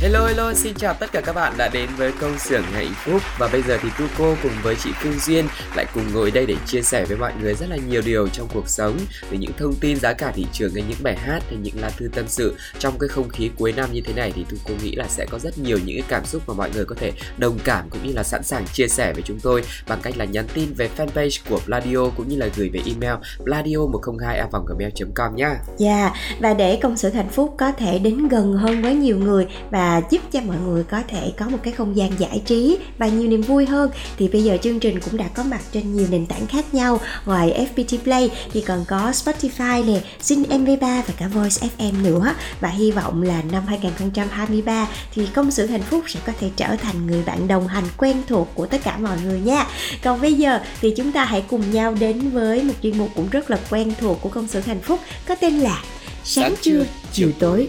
Hello hello, xin chào tất cả các bạn đã đến với công xưởng hạnh phúc và bây giờ thì Tuco cùng với chị Phương Duyên lại cùng ngồi đây để chia sẻ với mọi người rất là nhiều điều trong cuộc sống về những thông tin giá cả thị trường hay những bài hát hay những lá thư tâm sự trong cái không khí cuối năm như thế này thì Tuco nghĩ là sẽ có rất nhiều những cái cảm xúc mà mọi người có thể đồng cảm cũng như là sẵn sàng chia sẻ với chúng tôi bằng cách là nhắn tin về fanpage của Bladio cũng như là gửi về email bladio 102 gmail com nhá. Dạ yeah, và để công sở hạnh phúc có thể đến gần hơn với nhiều người và giúp cho mọi người có thể có một cái không gian giải trí và nhiều niềm vui hơn. Thì bây giờ chương trình cũng đã có mặt trên nhiều nền tảng khác nhau. Ngoài FPT Play thì còn có Spotify nè, Zing MP3 và cả Voice FM nữa. Và hy vọng là năm 2023 thì công xưởng hạnh phúc sẽ có thể trở thành người bạn đồng hành quen thuộc của tất cả mọi người nha. Còn bây giờ thì chúng ta hãy cùng nhau đến với một chuyên mục cũng rất là quen thuộc của công xưởng hạnh phúc có tên là sáng trưa chiều tối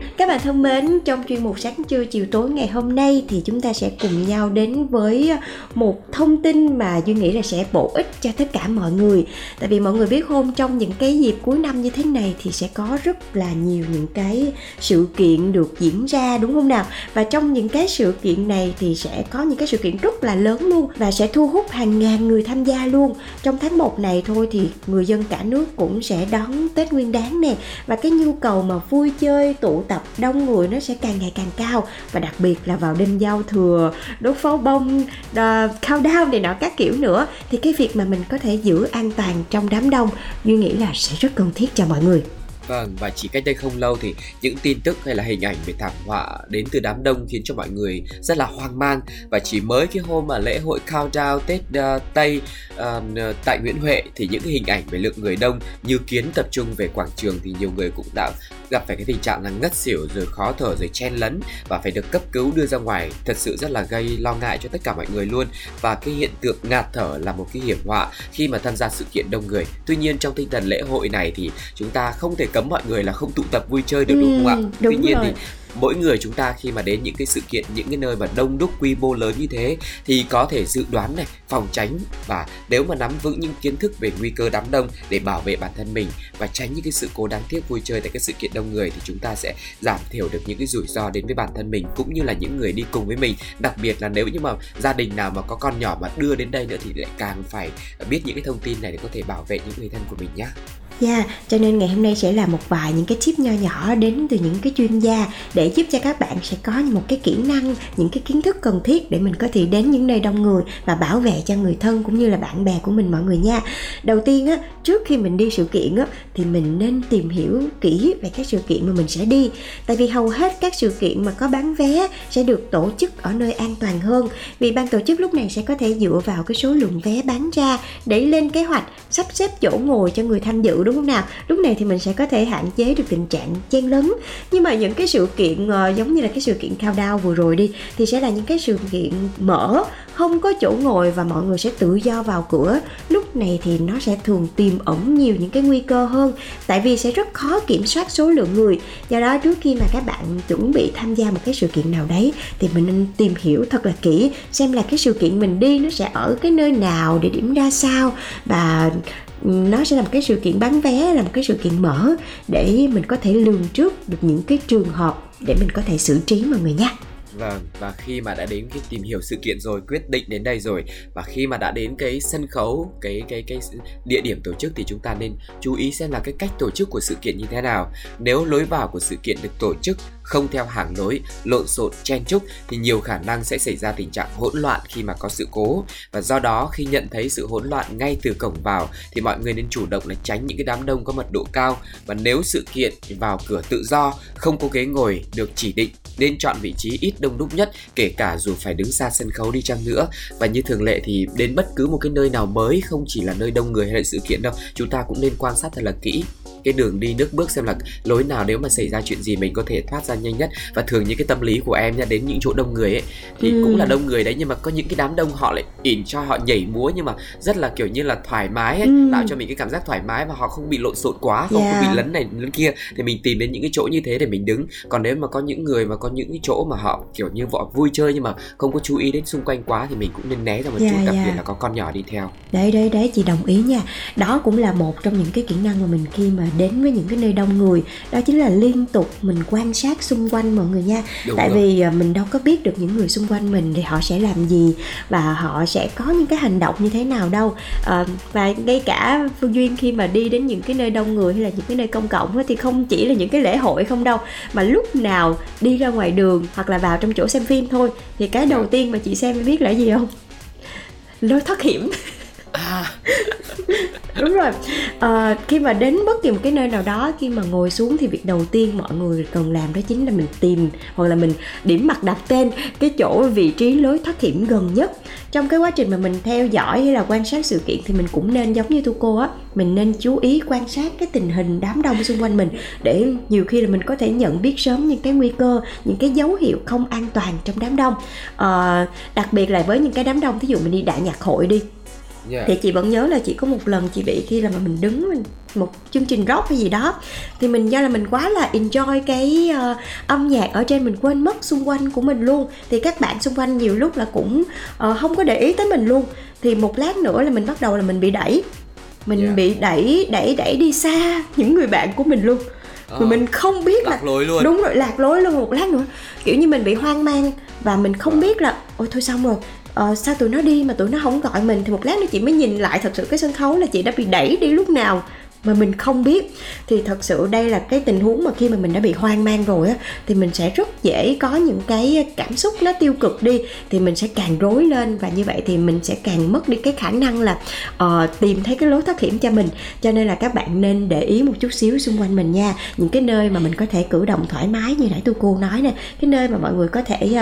các bạn thân mến, trong chuyên mục sáng trưa chiều tối ngày hôm nay thì chúng ta sẽ cùng nhau đến với một thông tin mà Duy nghĩ là sẽ bổ ích cho tất cả mọi người. Tại vì mọi người biết không, trong những cái dịp cuối năm như thế này thì sẽ có rất là nhiều những cái sự kiện được diễn ra đúng không nào? Và trong những cái sự kiện này thì sẽ có những cái sự kiện rất là lớn luôn và sẽ thu hút hàng ngàn người tham gia luôn. Trong tháng 1 này thôi thì người dân cả nước cũng sẽ đón Tết Nguyên đán nè và cái nhu cầu mà vui chơi tụ tập đông người nó sẽ càng ngày càng cao. Và đặc biệt là vào đêm giao thừa đốt pháo bông uh, countdown này nọ các kiểu nữa thì cái việc mà mình có thể giữ an toàn trong đám đông duy nghĩ là sẽ rất cần thiết cho mọi người. Vâng, và chỉ cách đây không lâu thì những tin tức hay là hình ảnh về thảm họa đến từ đám đông khiến cho mọi người rất là hoang mang. Và chỉ mới cái hôm mà lễ hội countdown Tết uh, Tây uh, tại Nguyễn Huệ thì những cái hình ảnh về lượng người đông như kiến tập trung về quảng trường thì nhiều người cũng đã gặp phải cái tình trạng là ngất xỉu rồi khó thở rồi chen lấn và phải được cấp cứu đưa ra ngoài. Thật sự rất là gây lo ngại cho tất cả mọi người luôn. Và cái hiện tượng ngạt thở là một cái hiểm họa khi mà tham gia sự kiện đông người. Tuy nhiên trong tinh thần lễ hội này thì chúng ta không thể cấm mọi người là không tụ tập vui chơi được ừ, đúng không ạ? Ừ, đúng tuy nhiên rồi. thì mỗi người chúng ta khi mà đến những cái sự kiện những cái nơi mà đông đúc quy mô lớn như thế thì có thể dự đoán này phòng tránh và nếu mà nắm vững những kiến thức về nguy cơ đám đông để bảo vệ bản thân mình và tránh những cái sự cố đáng tiếc vui chơi tại các sự kiện đông người thì chúng ta sẽ giảm thiểu được những cái rủi ro đến với bản thân mình cũng như là những người đi cùng với mình. Đặc biệt là nếu như mà gia đình nào mà có con nhỏ mà đưa đến đây nữa thì lại càng phải biết những cái thông tin này để có thể bảo vệ những người thân của mình nhé Yeah, cho nên ngày hôm nay sẽ là một vài những cái tip nho nhỏ đến từ những cái chuyên gia để giúp cho các bạn sẽ có một cái kỹ năng, những cái kiến thức cần thiết để mình có thể đến những nơi đông người và bảo vệ cho người thân cũng như là bạn bè của mình mọi người nha. Đầu tiên á, trước khi mình đi sự kiện á thì mình nên tìm hiểu kỹ về các sự kiện mà mình sẽ đi. Tại vì hầu hết các sự kiện mà có bán vé sẽ được tổ chức ở nơi an toàn hơn. Vì ban tổ chức lúc này sẽ có thể dựa vào cái số lượng vé bán ra để lên kế hoạch sắp xếp chỗ ngồi cho người tham dự đúng không nào? Lúc này thì mình sẽ có thể hạn chế được tình trạng chen lấn. Nhưng mà những cái sự kiện uh, giống như là cái sự kiện cao đao vừa rồi đi thì sẽ là những cái sự kiện mở không có chỗ ngồi và mọi người sẽ tự do vào cửa. Lúc này thì nó sẽ thường tiềm ẩn nhiều những cái nguy cơ hơn tại vì sẽ rất khó kiểm soát số lượng người. Do đó trước khi mà các bạn chuẩn bị tham gia một cái sự kiện nào đấy thì mình nên tìm hiểu thật là kỹ xem là cái sự kiện mình đi nó sẽ ở cái nơi nào địa điểm ra sao và nó sẽ là một cái sự kiện bán vé, là một cái sự kiện mở để mình có thể lường trước được những cái trường hợp để mình có thể xử trí mọi người nha. Vâng, và khi mà đã đến cái tìm hiểu sự kiện rồi, quyết định đến đây rồi và khi mà đã đến cái sân khấu, cái cái cái địa điểm tổ chức thì chúng ta nên chú ý xem là cái cách tổ chức của sự kiện như thế nào. Nếu lối vào của sự kiện được tổ chức không theo hàng lối, lộn xộn, chen chúc thì nhiều khả năng sẽ xảy ra tình trạng hỗn loạn khi mà có sự cố và do đó khi nhận thấy sự hỗn loạn ngay từ cổng vào thì mọi người nên chủ động là tránh những cái đám đông có mật độ cao và nếu sự kiện vào cửa tự do, không có ghế ngồi được chỉ định nên chọn vị trí ít đông đúc nhất, kể cả dù phải đứng xa sân khấu đi chăng nữa. Và như thường lệ thì đến bất cứ một cái nơi nào mới, không chỉ là nơi đông người hay là sự kiện đâu, chúng ta cũng nên quan sát thật là kỹ cái đường đi nước bước xem là lối nào nếu mà xảy ra chuyện gì mình có thể thoát ra nhanh nhất và thường những cái tâm lý của em nha đến những chỗ đông người ấy thì ừ. cũng là đông người đấy nhưng mà có những cái đám đông họ lại ỉn cho họ nhảy múa nhưng mà rất là kiểu như là thoải mái ấy, ừ. tạo cho mình cái cảm giác thoải mái và họ không bị lộn xộn quá không yeah. có bị lấn này lấn kia thì mình tìm đến những cái chỗ như thế để mình đứng còn nếu mà có những người mà có những cái chỗ mà họ kiểu như vợ vui chơi nhưng mà không có chú ý đến xung quanh quá thì mình cũng nên né ra một yeah, chút đặc yeah. biệt là có con nhỏ đi theo đấy đấy đấy chị đồng ý nha đó cũng là một trong những cái kỹ năng mà mình khi mà đến với những cái nơi đông người. Đó chính là liên tục mình quan sát xung quanh mọi người nha. Đúng tại rồi. vì à, mình đâu có biết được những người xung quanh mình thì họ sẽ làm gì và họ sẽ có những cái hành động như thế nào đâu. À, và ngay cả phương duyên khi mà đi đến những cái nơi đông người hay là những cái nơi công cộng thì không chỉ là những cái lễ hội không đâu mà lúc nào đi ra ngoài đường hoặc là vào trong chỗ xem phim thôi thì cái đầu dạ. tiên mà chị xem biết là gì không? Lối thoát hiểm à. đúng rồi à, khi mà đến bất kỳ một cái nơi nào đó khi mà ngồi xuống thì việc đầu tiên mọi người cần làm đó chính là mình tìm hoặc là mình điểm mặt đặt tên cái chỗ vị trí lối thoát hiểm gần nhất trong cái quá trình mà mình theo dõi hay là quan sát sự kiện thì mình cũng nên giống như tu cô á mình nên chú ý quan sát cái tình hình đám đông xung quanh mình để nhiều khi là mình có thể nhận biết sớm những cái nguy cơ những cái dấu hiệu không an toàn trong đám đông à, đặc biệt là với những cái đám đông ví dụ mình đi đại nhạc hội đi yeah. thì chị vẫn nhớ là chỉ có một lần chị bị khi là mà mình đứng mình một chương trình rock hay gì đó. Thì mình do là mình quá là enjoy cái uh, âm nhạc ở trên mình quên mất xung quanh của mình luôn. Thì các bạn xung quanh nhiều lúc là cũng uh, không có để ý tới mình luôn. Thì một lát nữa là mình bắt đầu là mình bị đẩy. Mình yeah. bị đẩy đẩy đẩy đi xa những người bạn của mình luôn. Mà mình không biết lạc là lối luôn. Đúng rồi lạc lối luôn một lát nữa. Kiểu như mình bị hoang mang và mình không biết là ôi thôi xong rồi ờ, sao tụi nó đi mà tụi nó không gọi mình? Thì một lát nữa chị mới nhìn lại thật sự cái sân khấu là chị đã bị đẩy đi lúc nào? Mà mình không biết. Thì thật sự đây là cái tình huống mà khi mà mình đã bị hoang mang rồi á thì mình sẽ rất dễ có những cái cảm xúc nó tiêu cực đi thì mình sẽ càng rối lên. Và như vậy thì mình sẽ càng mất đi cái khả năng là uh, tìm thấy cái lối thoát hiểm cho mình. Cho nên là các bạn nên để ý một chút xíu xung quanh mình nha. Những cái nơi mà mình có thể cử động thoải mái như nãy tôi cô nói nè. Cái nơi mà mọi người có thể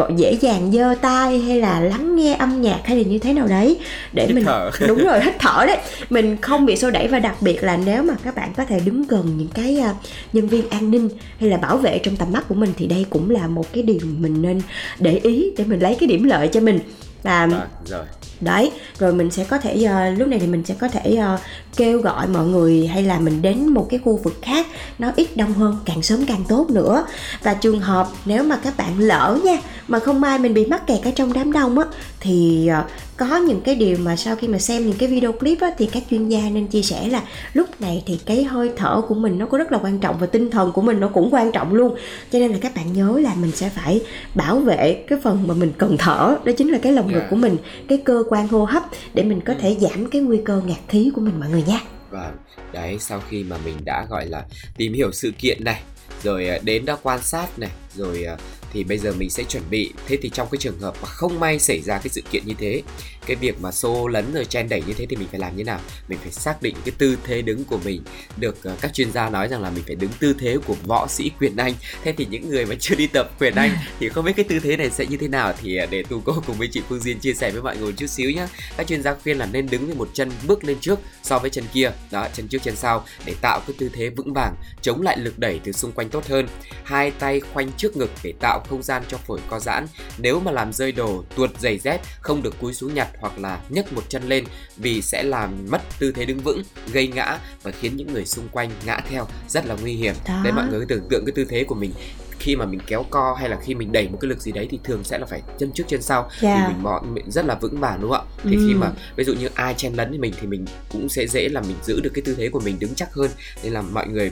uh, dễ dàng giơ tay hay là lắng nghe âm nhạc hay là như thế nào đấy. Để hít mình thở. đúng rồi hít thở đấy. Mình không bị xô đẩy và đặc biệt là nếu mà các bạn có thể đứng gần những cái uh, nhân viên an ninh hay là bảo vệ trong tầm mắt của mình thì đây cũng là một cái điều mình nên để ý để mình lấy cái điểm lợi cho mình. Và à, rồi đấy rồi mình sẽ có thể uh, lúc này thì mình sẽ có thể uh, kêu gọi mọi người hay là mình đến một cái khu vực khác nó ít đông hơn càng sớm càng tốt nữa. Và trường hợp nếu mà các bạn lỡ nha mà không may mình bị mắc kẹt ở trong đám đông á thì uh, có những cái điều mà sau khi mà xem những cái video clip á, thì các chuyên gia nên chia sẻ là lúc này thì cái hơi thở của mình nó có rất là quan trọng và tinh thần của mình nó cũng quan trọng luôn. Cho nên là các bạn nhớ là mình sẽ phải bảo vệ cái phần mà mình cần thở đó chính là cái lồng ngực của mình cái cơ quan hô hấp để mình có thể giảm cái nguy cơ ngạt khí của mình mọi người nha. Và đấy sau khi mà mình đã gọi là tìm hiểu sự kiện này rồi à, đến đã quan sát này rồi à, thì bây giờ mình sẽ chuẩn bị. Thế thì trong cái trường hợp mà không may xảy ra cái sự kiện như thế cái việc mà xô lấn rồi chen đẩy như thế thì mình phải làm như nào? Mình phải xác định cái tư thế đứng của mình. Được uh, các chuyên gia nói rằng là mình phải đứng tư thế của võ sĩ quyền anh. Thế thì những người mà chưa đi tập quyền anh thì không biết cái tư thế này sẽ như thế nào thì uh, để tu cô cùng với chị phương diên chia sẻ với mọi người chút xíu nhé các chuyên gia khuyên là nên đứng với một chân bước lên trước so với chân kia. Đó chân trước chân sau để tạo cái tư thế vững vàng chống lại lực đẩy từ xung quanh tốt hơn. Hai tay khoanh trước ngực để tạo không gian cho phổi co giãn. Nếu mà làm rơi đồ tuột giày dép không được cúi xuống nhặt hoặc là nhấc một chân lên vì sẽ làm mất tư thế đứng vững, gây ngã và khiến những người xung quanh ngã theo rất là nguy hiểm. Đó. Đấy mọi người tưởng tượng cái tư thế của mình khi mà mình kéo co hay là khi mình đẩy một cái lực gì đấy thì thường sẽ là phải chân trước chân sau Dạ. thì mình bọn mình rất là vững vàng đúng không ạ thì Ừ. khi mà ví dụ như ai chen lấn thì mình thì mình cũng sẽ dễ là mình giữ được cái tư thế của mình đứng chắc hơn nên là mọi người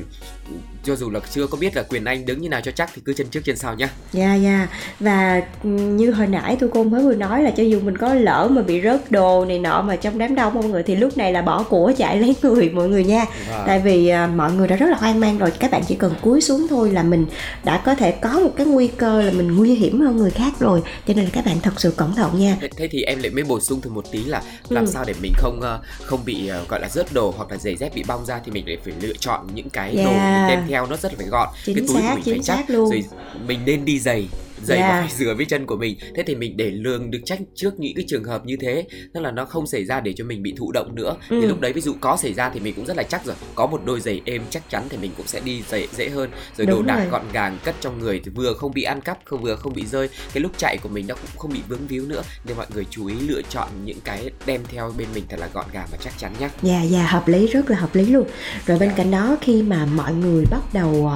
cho dù là chưa có biết là quyền anh đứng như nào cho chắc thì cứ chân trước chân sau nhá. Dạ dạ. Và ừ, như hồi nãy tôi cô mới vừa nói là cho dù mình có lỡ mà bị rớt đồ này nọ mà trong đám đông mọi người thì lúc này là bỏ của chạy lấy người mọi người nha. Vâng. tại vì à, mọi người đã rất là hoang mang rồi. Các bạn chỉ cần cúi xuống thôi là mình đã có thể có một cái nguy cơ là mình nguy hiểm hơn người khác rồi. Cho nên là các bạn thật sự cẩn thận nha. Thế, thế thì em lại mới bổ sung thêm một tí là làm Ừ. sao để mình không ờ, không bị ờ, gọi là rớt đồ hoặc là giày dép bị bong ra thì mình lại phải lựa chọn những cái đồ Đem theo nó rất là phải gọn. Chính cái túi xác, của mình chính phải chắc luôn. rồi mình nên đi giày giày Yeah. mà phải rửa với chân của mình. Thế thì mình để lường được trách trước những cái trường hợp như thế tức là nó không xảy ra để cho mình bị thụ động nữa. Ừ. thì lúc đấy ví dụ có xảy ra thì mình cũng rất là chắc rồi. Có một đôi giày êm chắc chắn thì mình cũng sẽ đi dễ dễ hơn. Rồi Đúng đồ đạc rồi. gọn gàng cất trong người thì vừa không bị ăn cắp không vừa không bị rơi. Cái lúc chạy của mình nó cũng không bị vướng víu nữa. Nên mọi người chú ý lựa chọn những cái đem theo bên mình thật là gọn gàng và chắc chắn nhé Dạ dạ hợp lý rất là hợp lý luôn. Rồi bên cạnh đó khi mà mọi người bắt đầu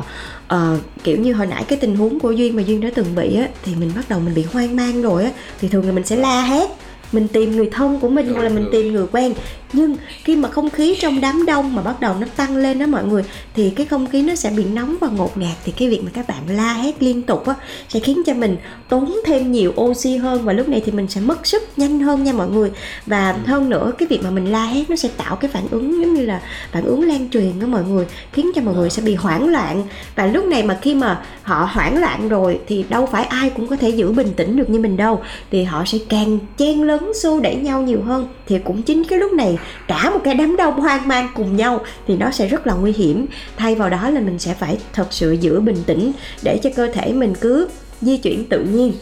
ờ, kiểu như hồi nãy cái tình huống của Duyên mà Duyên đã từng bị á Thì mình bắt đầu mình bị hoang mang rồi á. Thì thường là mình sẽ la hét mình tìm người thân của mình hoặc là mình tìm người quen nhưng khi mà không khí trong đám đông mà bắt đầu nó tăng lên đó mọi người thì cái không khí nó sẽ bị nóng và ngột ngạt. Thì cái việc mà các bạn la hét liên tục á sẽ khiến cho mình tốn thêm nhiều oxy hơn và lúc này thì mình sẽ mất sức nhanh hơn nha mọi người. Và hơn nữa cái việc mà mình la hét nó sẽ tạo cái phản ứng giống như là phản ứng lan truyền đó mọi người khiến cho mọi người sẽ bị hoảng loạn. Và lúc này mà khi mà họ hoảng loạn rồi thì đâu phải ai cũng có thể giữ bình tĩnh được như mình đâu. Thì họ sẽ càng chen lấn xô đẩy nhau nhiều hơn. Thì cũng chính cái lúc này cả một cái đám đông hoang mang cùng nhau thì nó sẽ rất là nguy hiểm. Thay vào đó là mình sẽ phải thật sự giữ bình tĩnh để cho cơ thể mình cứ di chuyển tự nhiên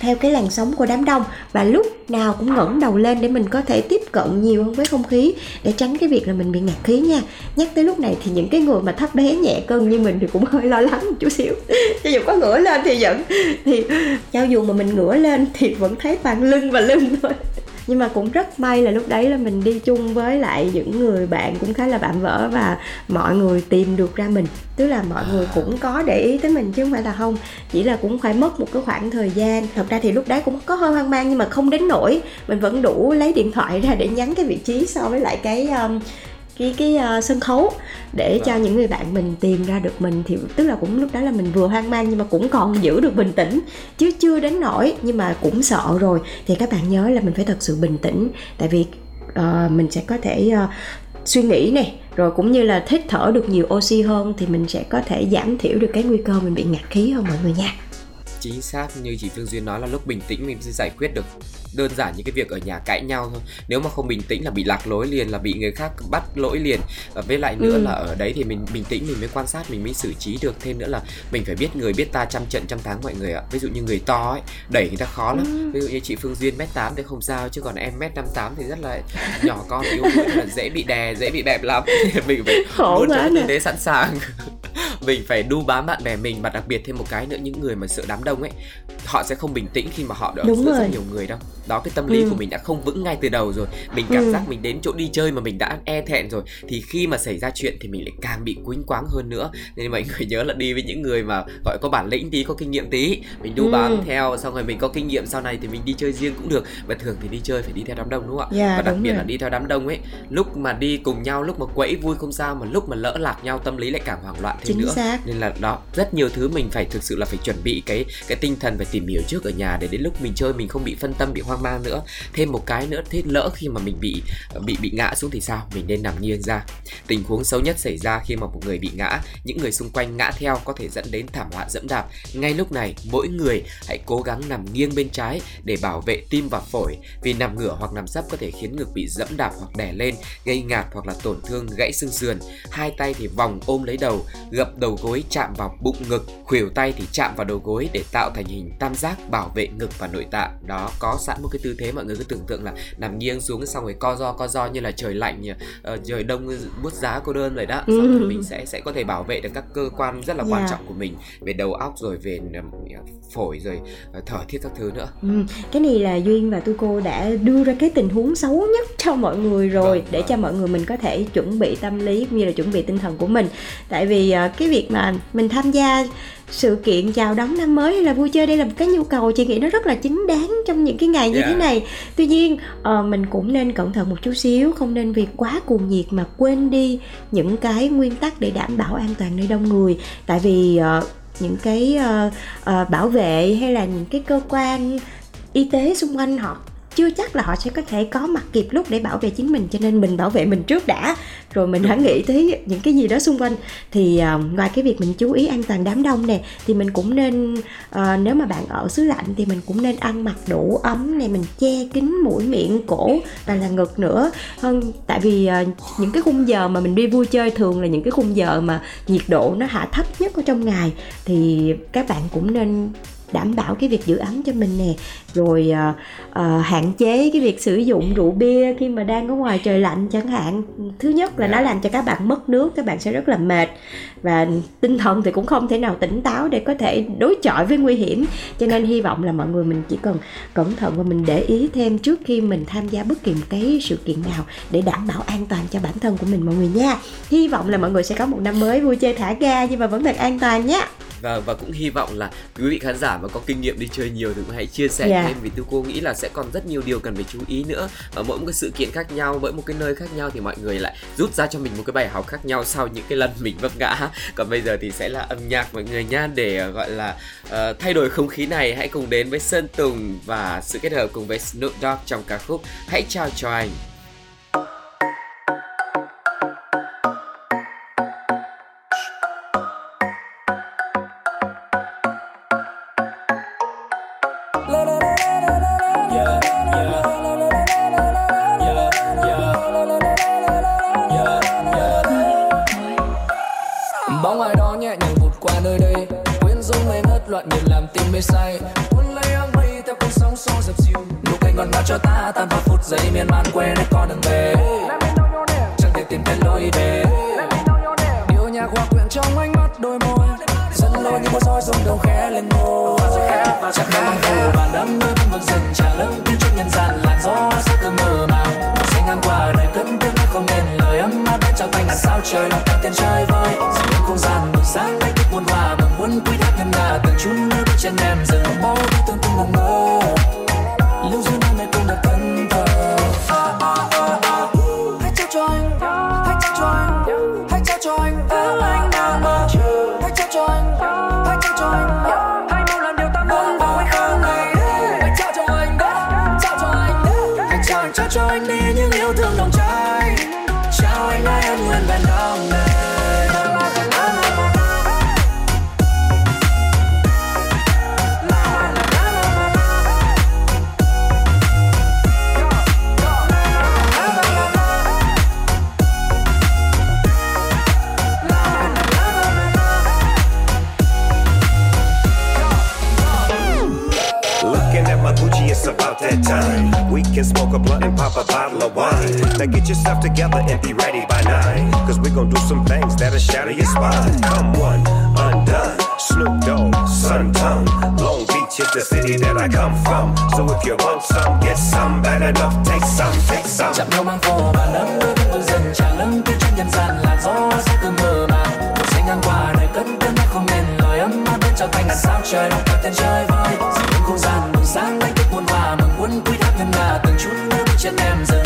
theo cái làn sóng của đám đông. Và lúc nào cũng ngẩng đầu lên để mình có thể tiếp cận nhiều hơn với không khí. Để tránh cái việc là mình bị ngạt khí nha. Nhắc tới lúc này thì những cái người mà thấp bé nhẹ cân như mình thì cũng hơi lo lắng một chút xíu. Cho dù có ngửa lên thì vẫn thì cho dù mà mình ngửa lên thì vẫn thấy toàn lưng và lưng thôi nhưng mà cũng rất may là lúc đấy là mình đi chung với lại những người bạn cũng khá là vạm vỡ và mọi người tìm được ra mình. Tức là mọi người cũng có để ý tới mình chứ không phải là không. Chỉ là cũng phải mất một cái khoảng thời gian. Thật ra thì lúc đấy cũng có hơi hoang mang nhưng mà không đến nỗi mình vẫn đủ lấy điện thoại ra để nhắn cái vị trí so với lại cái um, cái cái uh, sân khấu để cho những người bạn mình tìm ra được mình thì tức là cũng lúc đó là mình vừa hoang mang nhưng mà cũng còn giữ được bình tĩnh chứ chưa đến nỗi nhưng mà cũng sợ rồi. Thì các bạn nhớ là mình phải thật sự bình tĩnh tại vì uh, mình sẽ có thể uh, suy nghĩ này rồi cũng như là hít thở được nhiều oxy hơn thì mình sẽ có thể giảm thiểu được cái nguy cơ mình bị ngạt khí hơn mọi người nha chính xác như chị Phương Duyên nói là lúc bình tĩnh mình sẽ giải quyết được đơn giản những cái việc ở nhà cãi nhau thôi. Nếu mà không bình tĩnh là bị lạc lối liền là bị người khác bắt lỗi liền. Và với lại nữa Ừ. là ở đấy thì mình bình tĩnh mình mới quan sát mình mới xử trí được. Thêm nữa là mình phải biết người biết ta trăm trận trăm thắng mọi người ạ. Ví dụ như người to ấy đẩy người ta khó lắm. Ừ. ví dụ như chị Phương Duyên mét tám thì không sao chứ còn em mét năm tám thì rất là nhỏ con yếu đuối là dễ bị đè dễ bị bẹp lắm. Mình phải Khổ luôn trong tư thế sẵn sàng mình phải đu bám bạn bè mình và đặc biệt thêm một cái nữa những người mà sợ đám đông ấy họ sẽ không bình tĩnh khi mà họ đã Đúng giữa rất nhiều người đâu đó cái tâm lý Ừ. của mình đã không vững ngay từ đầu rồi mình cảm Ừ. giác mình đến chỗ đi chơi mà mình đã e thẹn rồi thì khi mà xảy ra chuyện thì mình lại càng bị quýnh quáng hơn nữa nên mọi người nhớ là đi với những người mà gọi có bản lĩnh tí có kinh nghiệm tí mình đu Ừ. bám theo xong rồi mình có kinh nghiệm sau này thì mình đi chơi riêng cũng được và thường thì đi chơi phải đi theo đám đông đúng không ạ Dạ, và đặc biệt rồi. là đi theo đám đông ấy lúc mà đi cùng nhau lúc mà quẫy vui không sao mà lúc mà lỡ lạc nhau tâm lý lại càng hoảng loạn thêm chính nữa xác. nên là đó rất nhiều thứ mình phải thực sự là phải chuẩn bị cái cái tinh thần phải tìm hiểu trước ở nhà để đến lúc mình chơi mình không bị phân tâm bị hoang mang nữa. Thêm một cái nữa thế lỡ khi mà mình bị bị bị ngã xuống thì sao? Mình nên nằm nghiêng ra. Tình huống xấu nhất xảy ra khi mà một người bị ngã những người xung quanh ngã theo có thể dẫn đến thảm họa dẫm đạp. Ngay lúc này mỗi người hãy cố gắng nằm nghiêng bên trái để bảo vệ tim và phổi vì nằm ngửa hoặc nằm sấp có thể khiến ngực bị dẫm đạp hoặc đè lên gây ngạt hoặc là tổn thương gãy xương sườn. Hai tay thì vòng ôm lấy đầu gập đầu gối chạm vào bụng ngực khuỷu tay thì chạm vào đầu gối để tạo thành hình tam giác bảo vệ ngực và nội tạng đó có sẵn một cái tư thế mọi người cứ tưởng tượng là nằm nghiêng xuống xong rồi co do co do như là trời lạnh uh, trời đông bút giá cô đơn vậy đó xong rồi Ừ. mình sẽ sẽ có thể bảo vệ được các cơ quan rất là Dạ. quan trọng của mình về đầu óc rồi về phổi rồi uh, thở thiết các thứ nữa Ừ, cái này là duyên và tu cô đã đưa ra cái tình huống xấu nhất cho mọi người rồi Vâng, để vâng. cho mọi người mình có thể chuẩn bị tâm lý cũng như là chuẩn bị tinh thần của mình tại vì à, cái việc mà mình tham gia sự kiện chào đón năm mới hay là vui chơi đây là một cái nhu cầu chị nghĩ nó rất là chính đáng trong những cái ngày như yeah. thế này tuy nhiên uh, mình cũng nên cẩn thận một chút xíu không nên vì quá cuồng nhiệt mà quên đi những cái nguyên tắc để đảm bảo an toàn nơi đông người tại vì uh, những cái uh, uh, bảo vệ hay là những cái cơ quan y tế xung quanh họ chưa chắc là họ sẽ có thể có mặt kịp lúc để bảo vệ chính mình cho nên mình bảo vệ mình trước đã. Rồi mình hãy nghĩ tới những cái gì đó xung quanh. Thì uh, ngoài cái việc mình chú ý an toàn đám đông nè thì mình cũng nên uh, nếu mà bạn ở xứ lạnh thì mình cũng nên ăn mặc đủ ấm này mình che kín mũi miệng cổ và là ngực nữa. Hơn tại vì uh, những cái khung giờ mà mình đi vui chơi thường là những cái khung giờ mà nhiệt độ nó hạ thấp nhất ở trong ngày. Thì các bạn cũng nên đảm bảo cái việc giữ ấm cho mình nè. Rồi uh, uh, hạn chế cái việc sử dụng rượu bia khi mà đang ở ngoài trời lạnh chẳng hạn. Thứ nhất là nó dạ. làm cho các bạn mất nước các bạn sẽ rất là mệt. Và tinh thần thì cũng không thể nào tỉnh táo để có thể đối chọi với nguy hiểm. Cho nên hy vọng là mọi người mình chỉ cần cẩn thận và mình để ý thêm trước khi mình tham gia bất kỳ một cái sự kiện nào để đảm bảo an toàn cho bản thân của mình mọi người nha. Hy vọng là mọi người sẽ có một năm mới vui chơi thả ga nhưng mà vẫn thật an toàn nhé. Và và cũng hy vọng là quý vị khán giả mà có kinh nghiệm đi chơi nhiều thì cũng hãy chia sẻ yeah. Dạ. thêm vì tôi cô nghĩ là sẽ còn rất nhiều điều cần phải chú ý nữa ở mỗi một cái sự kiện khác nhau mỗi một cái nơi khác nhau thì mọi người lại rút ra cho mình một cái bài học khác nhau sau những cái lần mình vấp ngã còn bây giờ thì sẽ là âm nhạc mọi người nha để ờ, gọi là uh, thay đổi không khí này hãy cùng đến với Sơn Tùng và sự kết hợp cùng với Snoop Dogg trong ca khúc Hãy chào cho anh bóng ai đó nhẹ nhàng vụt qua nơi đây. Quyến rũ mê ngất loạn nhìn làm tim mê say. Cuốn lấy áng mây theo cơn sóng xô dập dìu. Nụ cười ngọt ngào cho ta tan vào phút giây miên man quê nơi con đường về. Chẳng thể tìm thấy lối về. Điệu nhạc hòa quyện trong ánh mắt đôi môi. Dẫn lên những bối rối rung đầu khẽ lên môi. Chẳng hạn hồ bàn đắm nơi vương vực dần trả lấp tiếng chút nhân gian làn gió sẽ từ mơ màng bay ngang qua, đời cất tiếng nói không nên. Lời ấm áp đến trao tay ngàn sao trời, lòng ta tên chơi vơi dòng những không gian, buổi sáng lấy thích muôn hoa. Mừng muốn quy hát ngân nga từng chút nước chân em. Dừng bao mơ tương tư ngần mơ lưu duyên nơi cũng đã thân thờ We can smoke a blunt and pop a bottle of wine. Now get yourself together and be ready by nine. Cause we gon' do some things that'll shatter your spine. Come one, undone. Snoop Dogg, Sun Tongue. Long Beach is the city that I come from. So if you want some, get some. Bad enough, take some, take some. Chạm nhau mang vô và lắm đôi bên đôi dân tràng nắm tuyết trên nhân gian là gió sẽ cất mơ màng. Dưới ngang qua đời cất cất đã không nên lời âm áp bên trao tay ngàn sao trời. Các tên trời vơi, sự không gian buổi sáng chân em giờ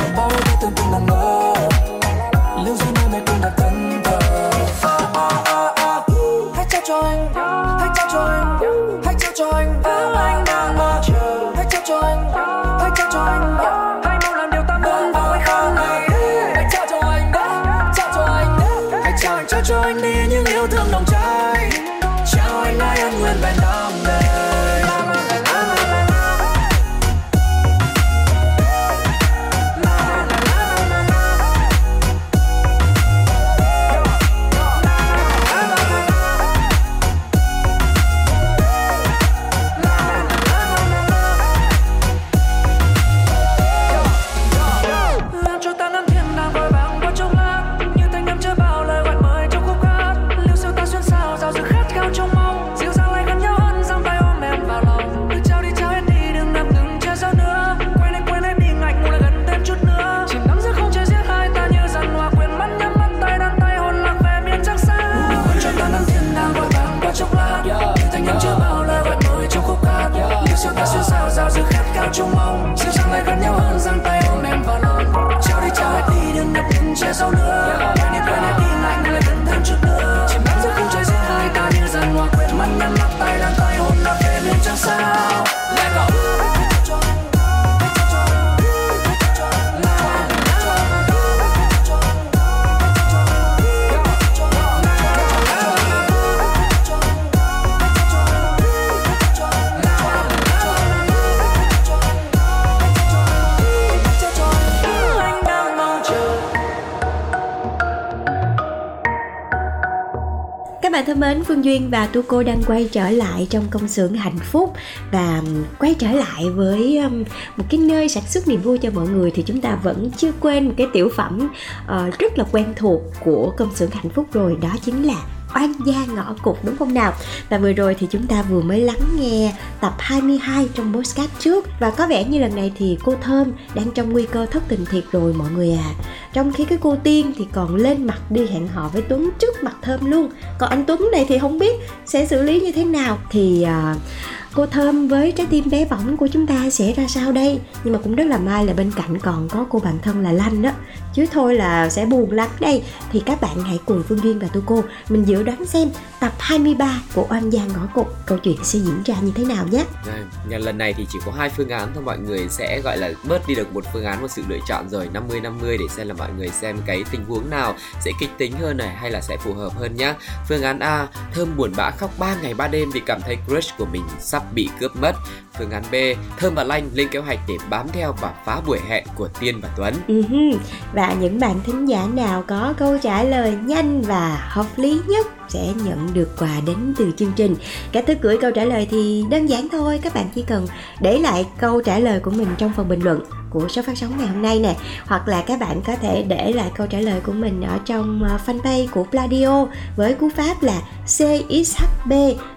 bạn thân mến, Phương Duyên và Tu Cô đang quay trở lại trong công xưởng hạnh phúc và quay trở lại với một cái nơi sản xuất niềm vui cho mọi người thì chúng ta vẫn chưa quên một cái tiểu phẩm ờ, rất là quen thuộc của công xưởng hạnh phúc rồi đó chính là oan gia ngõ cụt đúng không nào? Và vừa rồi thì chúng ta vừa mới lắng nghe tập 22 trong postcard trước. Và có vẻ như lần này thì cô Thơm đang trong nguy cơ thất tình thiệt rồi mọi người à. Trong khi cái cô Tiên thì còn lên mặt đi hẹn hò với Tuấn trước mặt Thơm luôn. Còn anh Tuấn này thì không biết sẽ xử lý như thế nào thì uh, cô Thơm với trái tim bé bỏng của chúng ta sẽ ra sao đây? Nhưng mà cũng rất là may là bên cạnh còn có cô bạn thân là Lanh đó. Chứ thôi là sẽ buồn lắm đây. Thì các bạn hãy cùng Phương Duyên và Tu Cô mình dự đoán xem tập 23 của Oan gia ngõ cụt câu chuyện sẽ diễn ra như thế nào nhé. À, nhà lần này thì chỉ có hai phương án thôi. Mọi người sẽ gọi là bớt đi được một phương án một sự lựa chọn rồi 50 50 để xem là mọi người xem cái tình huống nào sẽ kịch tính hơn này hay là sẽ phù hợp hơn nhá. Phương án A, Thơm buồn bã khóc 3 ngày 3 đêm vì cảm thấy crush của mình sắp bị cướp mất. Phương án B, Thơm và Lanh lên kế hoạch để bám theo và phá buổi hẹn của Tiên và Tuấn. Ừ và những bạn thính giả nào có câu trả lời nhanh và hợp lý nhất sẽ nhận được quà đến từ chương trình. Cách thức gửi câu trả lời thì đơn giản thôi, các bạn chỉ cần để lại câu trả lời của mình trong phần bình luận của số phát sóng ngày hôm nay nè hoặc là các bạn có thể để lại câu trả lời của mình ở trong ờ, fanpage của Pladio với cú pháp là CXHB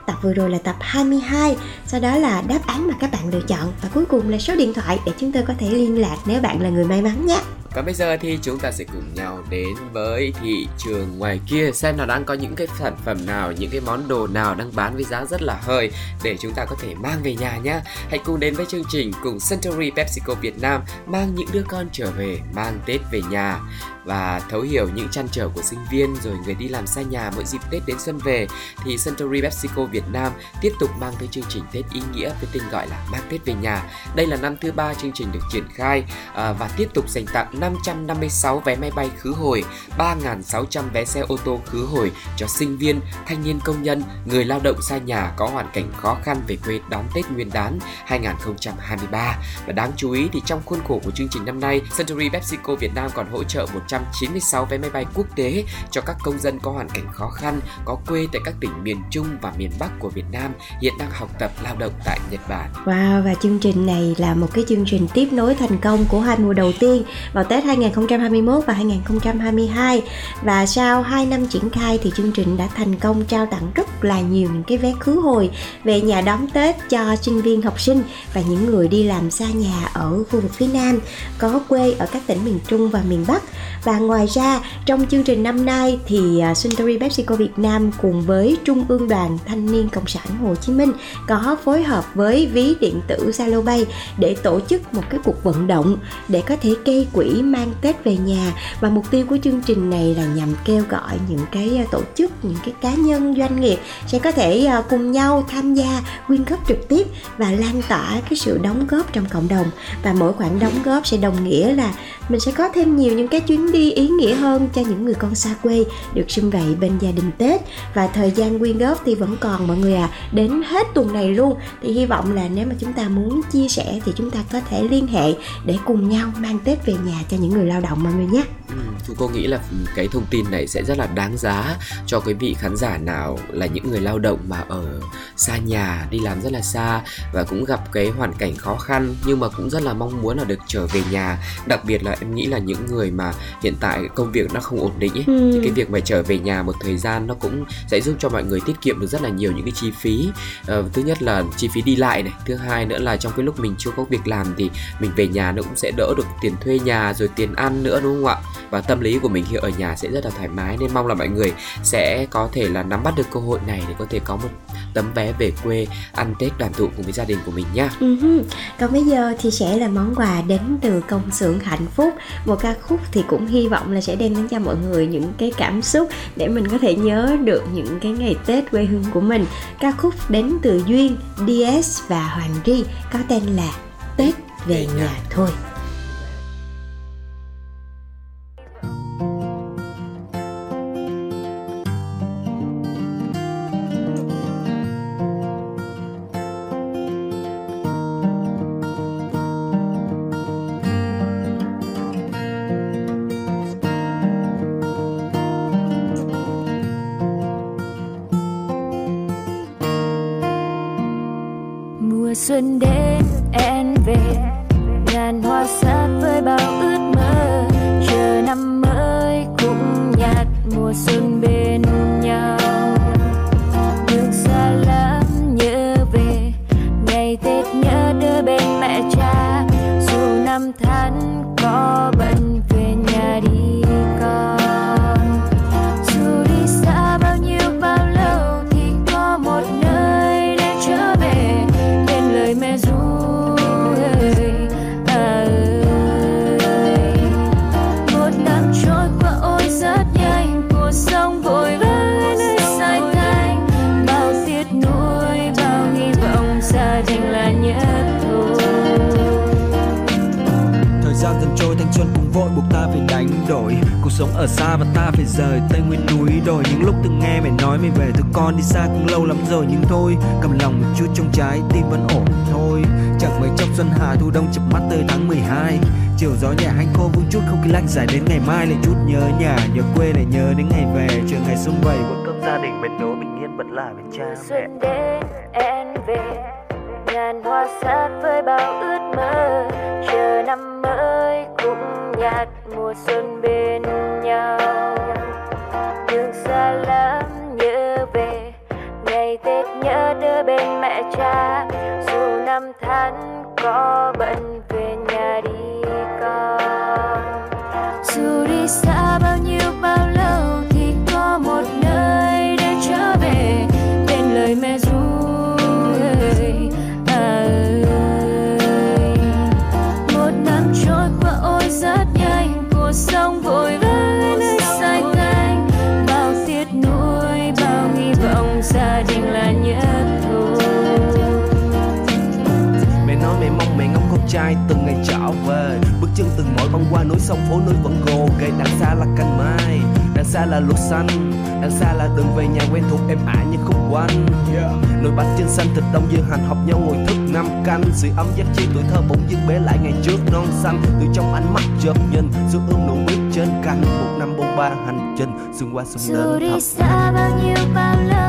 tập vừa rồi là tập 22 sau đó là đáp án mà các bạn lựa chọn. Và cuối cùng là số điện thoại để chúng tôi có thể liên lạc nếu bạn là người may mắn nhé. Còn bây giờ thì chúng ta sẽ cùng nhau đến với thị trường ngoài kia xem nó đang có những cái sản phẩm nào, những cái món đồ nào đang bán với giá rất là hời để chúng ta có thể mang về nhà nhé. Hãy cùng đến với chương trình cùng Century PepsiCo Việt Nam mang những đứa con trở về, mang Tết về nhà và thấu hiểu những trăn trở của sinh viên rồi người đi làm xa nhà mỗi dịp Tết đến xuân về thì Suntory PepsiCo Việt Nam tiếp tục mang tới chương trình Tết ý nghĩa với tên gọi là mang Tết về nhà. Đây là năm thứ ba chương trình được triển khai à, và tiếp tục dành tặng 556 vé máy bay khứ hồi, 3.600 vé xe ô tô khứ hồi cho sinh viên, thanh niên công nhân, người lao động xa nhà có hoàn cảnh khó khăn về quê đón Tết Nguyên đán 2023. Và đáng chú ý thì trong khuôn khổ của chương trình năm nay, Suntory PepsiCo Việt Nam còn hỗ trợ 100 196 vé máy bay quốc tế cho các công dân có hoàn cảnh khó khăn, có quê tại các tỉnh miền Trung và miền Bắc của Việt Nam hiện đang học tập lao động tại Nhật Bản. Wow và chương trình này là một cái chương trình tiếp nối thành công của hai mùa đầu tiên vào Tết 2021 và 2022 và sau 2 năm triển khai thì chương trình đã thành công trao tặng rất là nhiều những cái vé khứ hồi về nhà đón Tết cho sinh viên học sinh và những người đi làm xa nhà ở khu vực phía Nam có quê ở các tỉnh miền Trung và miền Bắc và ngoài ra, trong chương trình năm nay thì à, Suntory PepsiCo Việt Nam cùng với Trung ương Đoàn Thanh niên Cộng sản Hồ Chí Minh có phối hợp với ví điện tử Zalopay để tổ chức một cái cuộc vận động để có thể gây quỹ mang Tết về nhà. Và mục tiêu của chương trình này là nhằm kêu gọi những cái à, tổ chức, những cái cá nhân, doanh nghiệp sẽ có thể à, cùng nhau tham gia quyên góp trực tiếp và lan tỏa cái sự đóng góp trong cộng đồng. Và mỗi khoản đóng góp sẽ đồng nghĩa là mình sẽ có thêm nhiều những cái chuyến đi ý nghĩa hơn cho những người con xa quê được sum vầy bên gia đình Tết. Và thời gian quyên góp thì vẫn còn mọi người à đến hết tuần này luôn thì hy vọng là nếu mà chúng ta muốn chia sẻ thì chúng ta có thể liên hệ để cùng nhau mang Tết về nhà cho những người lao động mọi người nhé. Ừ, chúng tôi nghĩ là cái thông tin này sẽ rất là đáng giá cho quý vị khán giả nào là những người lao động mà ở xa nhà đi làm rất là xa và cũng gặp cái hoàn cảnh khó khăn nhưng mà cũng rất là mong muốn là được trở về nhà. Đặc biệt là em nghĩ là những người mà hiện tại công việc nó không ổn định ấy Ừ. thì cái việc mà trở về nhà một thời gian nó cũng sẽ giúp cho mọi người tiết kiệm được rất là nhiều những cái chi phí Ờ, thứ nhất là chi phí đi lại này thứ hai nữa là trong cái lúc mình chưa có việc làm thì mình về nhà nó cũng sẽ đỡ được tiền thuê nhà rồi tiền ăn nữa đúng không ạ và tâm lý của mình khi ở nhà sẽ rất là thoải mái nên mong là mọi người sẽ có thể là nắm bắt được cơ hội này để có thể có một tấm vé về quê ăn Tết đoàn tụ cùng với gia đình của mình. Ừ hứ. Còn bây giờ thì sẽ là món quà đến từ công xưởng hạnh phúc Một ca khúc thì cũng hy vọng là sẽ đem đến cho mọi người những cái cảm xúc Để mình có thể nhớ được những cái ngày Tết quê hương của mình. Ca khúc đến từ Duyên, DS và Hoàng Ri Có tên là Tết về nhà. Thôi xuân đến em về. Trôi thanh xuân cũng vội buộc ta phải đánh đổi. Cuộc sống ở xa và ta phải rời Tây Nguyên núi đồi. Những lúc từng nghe mẹ nói mày về Tụi con đi xa cũng lâu lắm rồi. Nhưng thôi cầm lòng một chút trong trái tim vẫn ổn thôi. Chẳng mấy chốc xuân hạ thu đông chập mắt tới tháng 12 Chiều gió nhẹ hanh khô vung chút không khí lạnh dài đến ngày mai. Lại chút nhớ nhà nhớ quê lại nhớ đến ngày về. Chờ ngày xuân vầy bữa cơm gia đình bên nối bình yên vẫn là bên cha mẹ xuân đến em về ngàn hoa sát với bao ước mơ. Chờ năm mới cũng nhạt mùa xuân bên nhau. Đường xa lắm nhớ về ngày tết nhớ đưa bên mẹ cha. Dù năm tháng có bận về nhà đi con. Dù đi xa bao nhiêu trai từng ngày trở về. Bước chân từng mỗi băng qua núi sông phố núi vẫn gồ ghề. Đằng xa là cành mai, đằng xa là lúa xanh Đằng xa là đường về nhà quen thuộc em ả như khúc quanh. Nồi bánh trên xanh thịt đông dương hành học nhau ngồi thức năm canh. Sự ấm giác chi tuổi thơ bỗng dưng bế lại ngày trước non xanh. Từ trong ánh mắt chợt nhìn xuống ươm nụ biết trên cánh Một năm bôn ba hành trình xuân qua xuân dù đến đi thập xa bao nhiêu bao lâu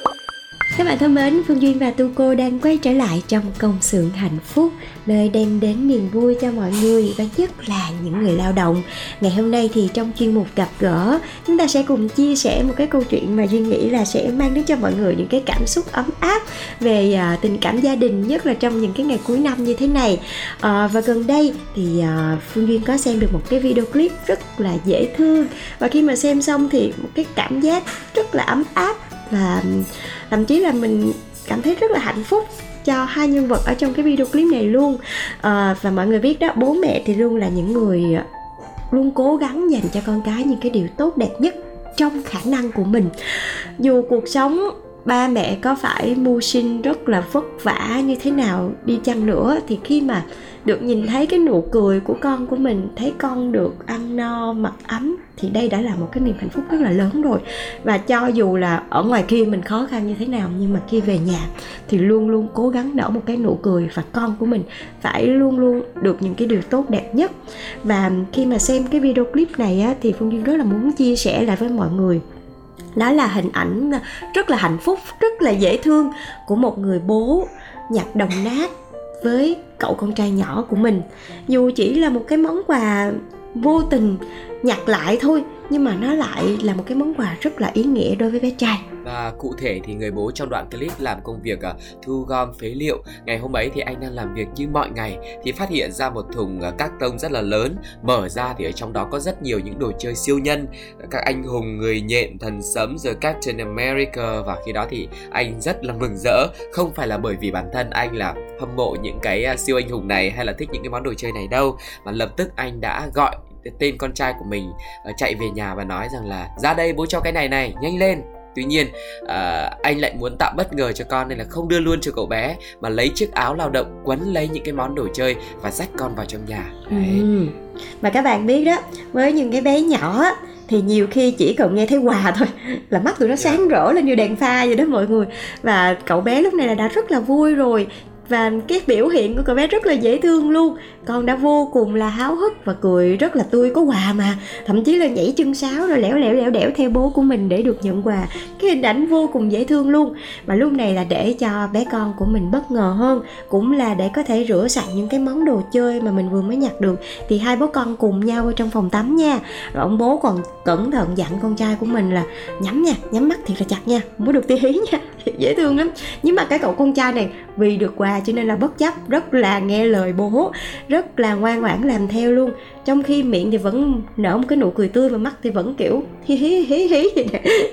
các bạn thân mến, Phương Duyên và Tu Cô đang quay trở lại trong công xưởng hạnh phúc Nơi đem đến niềm vui cho mọi người và nhất là những người lao động. Ngày hôm nay thì trong chuyên mục gặp gỡ Chúng ta sẽ cùng chia sẻ một cái câu chuyện mà Duyên nghĩ là sẽ mang đến cho mọi người những cái cảm xúc ấm áp Về à, tình cảm gia đình nhất là trong những cái ngày cuối năm như thế này. À, Và gần đây thì à, Phương Duyên có xem được một cái video clip rất là dễ thương. Và khi mà xem xong thì một cái cảm giác rất là ấm áp và thậm chí là mình cảm thấy rất là hạnh phúc cho hai nhân vật ở trong cái video clip này luôn. À, và mọi người biết đó bố mẹ thì luôn là những người luôn cố gắng dành cho con cái những cái điều tốt đẹp nhất trong khả năng của mình. Dù cuộc sống ba mẹ có phải mưu sinh rất là vất vả như thế nào đi chăng nữa? Thì khi mà được nhìn thấy cái nụ cười của con của mình thấy con được ăn no mặc ấm thì đây đã là một cái niềm hạnh phúc rất là lớn rồi. Và cho dù là ở ngoài kia mình khó khăn như thế nào nhưng mà khi về nhà thì luôn luôn cố gắng nở một cái nụ cười và con của mình phải luôn luôn được những cái điều tốt đẹp nhất. Và khi mà xem cái video clip này á, thì phương duyên rất là muốn chia sẻ lại với mọi người đó là hình ảnh rất là hạnh phúc, rất là dễ thương của một người bố nhặt đồng nát với cậu con trai nhỏ của mình. Dù chỉ là một cái món quà vô tình nhặt lại thôi nhưng mà nó lại là một cái món quà rất là ý nghĩa đối với bé trai. Và cụ thể thì người bố trong đoạn clip làm công việc uh, thu gom phế liệu. Ngày hôm ấy thì anh đang làm việc như mọi ngày thì phát hiện ra một thùng uh, các tông rất là lớn mở ra thì ở trong đó có rất nhiều những đồ chơi siêu nhân. Các anh hùng người nhện thần sấm rồi Captain America và khi đó thì anh rất là mừng rỡ. Không phải là bởi vì bản thân anh là hâm mộ những cái uh, siêu anh hùng này hay là thích những cái món đồ chơi này đâu mà lập tức anh đã gọi tên con trai của mình uh, chạy về nhà và nói rằng là ra đây bố cho cái này này nhanh lên Tuy nhiên uh, anh lại muốn tạo bất ngờ cho con nên là không đưa luôn cho cậu bé mà lấy chiếc áo lao động quấn lấy những cái món đồ chơi và dắt con vào trong nhà. Đấy. Ừ. Mà các bạn biết đó, với những cái bé nhỏ thì nhiều khi chỉ cần nghe thấy quà thôi là mắt tụi nó sáng rỡ lên như đèn pha vậy đó mọi người và cậu bé lúc này là đã rất là vui rồi và cái biểu hiện của cậu bé rất là dễ thương luôn. Con đã vô cùng là háo hức và cười, rất là tươi, có quà mà. Thậm chí là nhảy chân sáo rồi lẻo lẻo lẻo đẻo theo bố của mình để được nhận quà. Cái hình ảnh vô cùng dễ thương luôn. Mà lúc này là để cho bé con của mình bất ngờ hơn. Cũng là để có thể rửa sạch những cái món đồ chơi mà mình vừa mới nhặt được. Thì hai bố con cùng nhau ở trong phòng tắm nha. Rồi ông bố còn cẩn thận dặn con trai của mình là nhắm nha, nhắm mắt thiệt là chặt nha. Không có được tí hí nha. Dễ thương lắm. Nhưng mà cái cậu con trai này vì được quà, cho nên là bất chấp, rất là nghe lời bố, rất là ngoan ngoãn làm theo luôn. Trong khi miệng thì vẫn nở một cái nụ cười tươi và mắt thì vẫn kiểu hí hí hí hí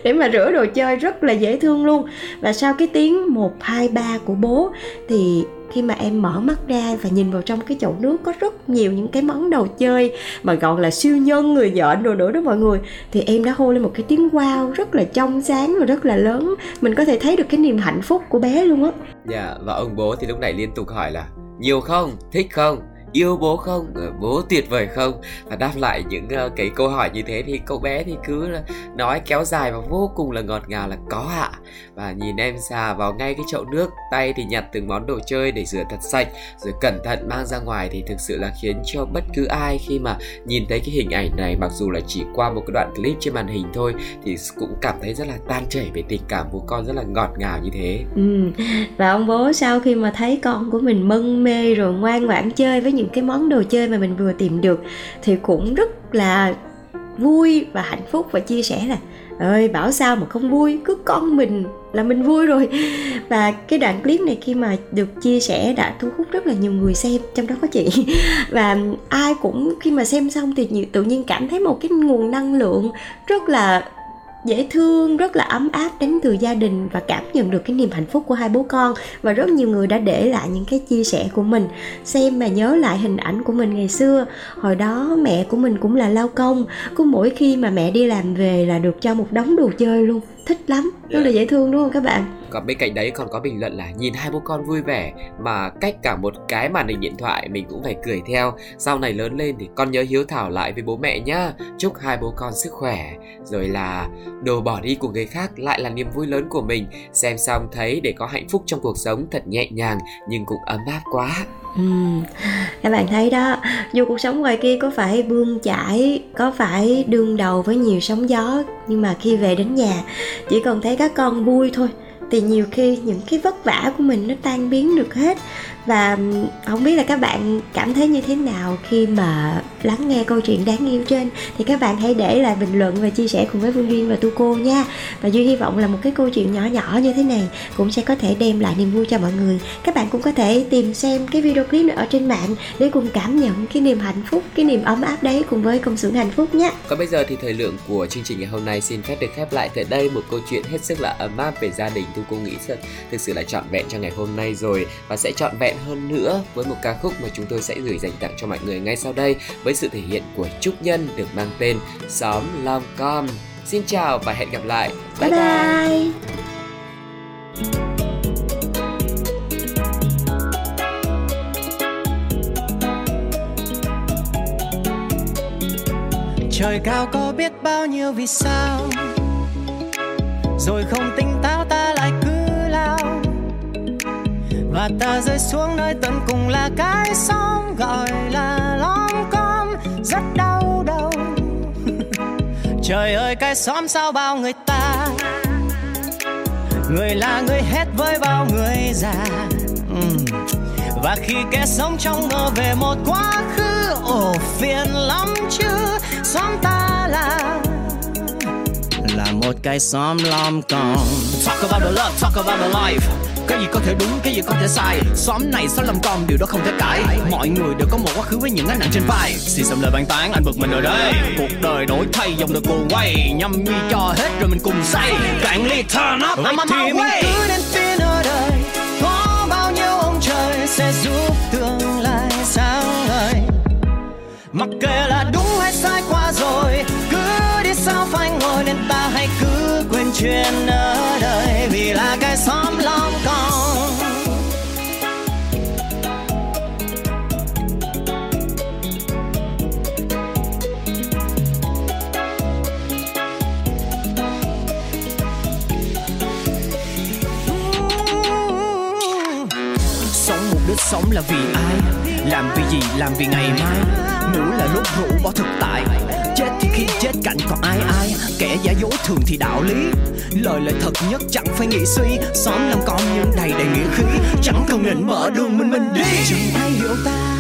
để mà rửa đồ chơi rất là dễ thương luôn. Và sau cái tiếng một, hai, ba của bố thì khi mà em mở mắt ra và nhìn vào trong cái chậu nước có rất nhiều những cái món đồ chơi mà gọi là siêu nhân người nhện rồi nữa đó mọi người thì em đã hô lên một cái tiếng wow rất là trong sáng và rất là lớn. Mình có thể thấy được cái niềm hạnh phúc của bé luôn á. Dạ yeah, và ông bố thì lúc này liên tục hỏi là nhiều không? Thích không? Yêu bố không? Ờ, bố tuyệt vời không? Và đáp lại những uh, cái câu hỏi như thế thì cậu bé thì cứ nói kéo dài và vô cùng là ngọt ngào là có ạ và nhìn em xà vào ngay cái chậu nước, tay thì nhặt từng món đồ chơi để rửa thật sạch, rồi cẩn thận mang ra ngoài thì thực sự là khiến cho bất cứ ai khi mà nhìn thấy cái hình ảnh này, mặc dù là chỉ qua một cái đoạn clip trên màn hình thôi, thì cũng cảm thấy rất là tan chảy về tình cảm của con rất là ngọt ngào như thế ừ. và ông bố sau khi mà thấy con của mình mân mê rồi ngoan ngoãn chơi với những cái món đồ chơi mà mình vừa tìm được, thì cũng rất là vui và hạnh phúc và chia sẻ là, ơi, bảo sao mà không vui cứ con mình là mình vui rồi. Và cái đoạn clip này khi mà được chia sẻ đã thu hút rất là nhiều người xem, trong đó có chị. Và ai cũng khi mà xem xong thì tự nhiên cảm thấy một cái nguồn năng lượng rất là dễ thương, rất là ấm áp đến từ gia đình và cảm nhận được cái niềm hạnh phúc của hai bố con. Và rất nhiều người đã để lại những cái chia sẻ của mình. Xem mà nhớ lại hình ảnh của mình ngày xưa. Hồi đó mẹ của mình cũng là lao công. Cứ mỗi khi mà mẹ đi làm về là được cho một đống đồ chơi luôn thích lắm. Rất yeah. là dạ. dễ thương đúng không các bạn? Còn bên cạnh đấy còn có bình luận là nhìn hai bố con vui vẻ mà cách cả một cái màn hình điện thoại mình cũng phải cười theo. Sau này lớn lên thì con nhớ hiếu thảo lại với bố mẹ nhá. Chúc hai bố con sức khỏe rồi là đồ bỏ đi của người khác lại là niềm vui lớn của mình. Xem xong thấy để có hạnh phúc trong cuộc sống thật nhẹ nhàng nhưng cũng ấm áp quá Ừ. các bạn thấy đó dù cuộc sống ngoài kia có phải bươn chải, có phải đương đầu với nhiều sóng gió, nhưng mà khi về đến nhà, chỉ cần thấy các con vui thôi thì nhiều khi những cái vất vả của mình nó tan biến được hết. Và không biết là các bạn cảm thấy như thế nào khi mà lắng nghe câu chuyện đáng yêu trên. Thì các bạn hãy để lại bình luận và chia sẻ cùng với Phương Duyên và Tu Cô nha. Và Duy hy vọng là một cái câu chuyện nhỏ nhỏ như thế này cũng sẽ có thể đem lại niềm vui cho mọi người. Các bạn cũng có thể tìm xem cái video clip này ở trên mạng để cùng cảm nhận cái niềm hạnh phúc, cái niềm ấm áp đấy cùng với công xưởng hạnh phúc nhé. Còn bây giờ thì thời lượng của chương trình ngày hôm nay xin phép được khép lại tại đây. Một câu chuyện hết sức là ấm áp về gia đình tu cô nghĩ sẽ thực sự là trọn vẹn cho ngày hôm nay rồi và sẽ trọn vẹn hơn nữa với một ca khúc mà chúng tôi sẽ gửi dành tặng cho mọi người ngay sau đây với sự thể hiện của Trúc Nhân được mang tên Xóm Long Com. Xin chào và hẹn gặp lại. Bye bye. bye. bye. trời cao có biết bao nhiêu vì sao rồi không tỉnh táo ta lại và ta rơi xuống nơi tận cùng là cái xóm gọi là lom com. Rất đau đầu. Trời ơi, cái xóm sao bao người ta? Người là người hết với bao người già. Và khi kẻ sống trong mơ về một quá khứ, ồ, phiền lắm chứ. Xóm ta là là một cái xóm lom com. talk about the love, talk about the life cái gì có thể đúng cái gì có thể sai. Xóm này xóm làm con điều đó không thể cãi. Mọi người đều có một quá khứ với những gánh nặng trên vai. Xì xầm lời bàn tán anh bực mình ở đây cuộc đời đổi thay dòng đời cuồng quay. Nhâm nhi cho hết rồi mình cùng say. Cạn ly turn up I'm on my way. cứ đến tin ở đời có bao nhiêu ông trời sẽ giúp tương lai sáng ngời? Mặc kệ là đúng hay sai qua rồi cứ đi sao phải ngồi nên ta hãy cứ quên chuyện ở đời vì là cái xóm lom sống là vì ai? Làm vì gì? Làm vì ngày mai. Ngủ là lúc ngủ bỏ thực tại. Chết thì khi chết cạnh còn ai ai. Kẻ giả dối thường thì đạo lý. Lời lời thật nhất chẳng phải nghĩ suy. Xóm làm con nhưng đầy đầy nghĩa khí. Chẳng cần định mở đường mình mình đi. Chẳng ai hiểu ta.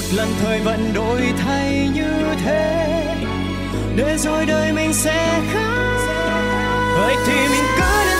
Một lần thời vận đổi thay như thế, để rồi đời mình sẽ khác. Vậy thì mình cứ đến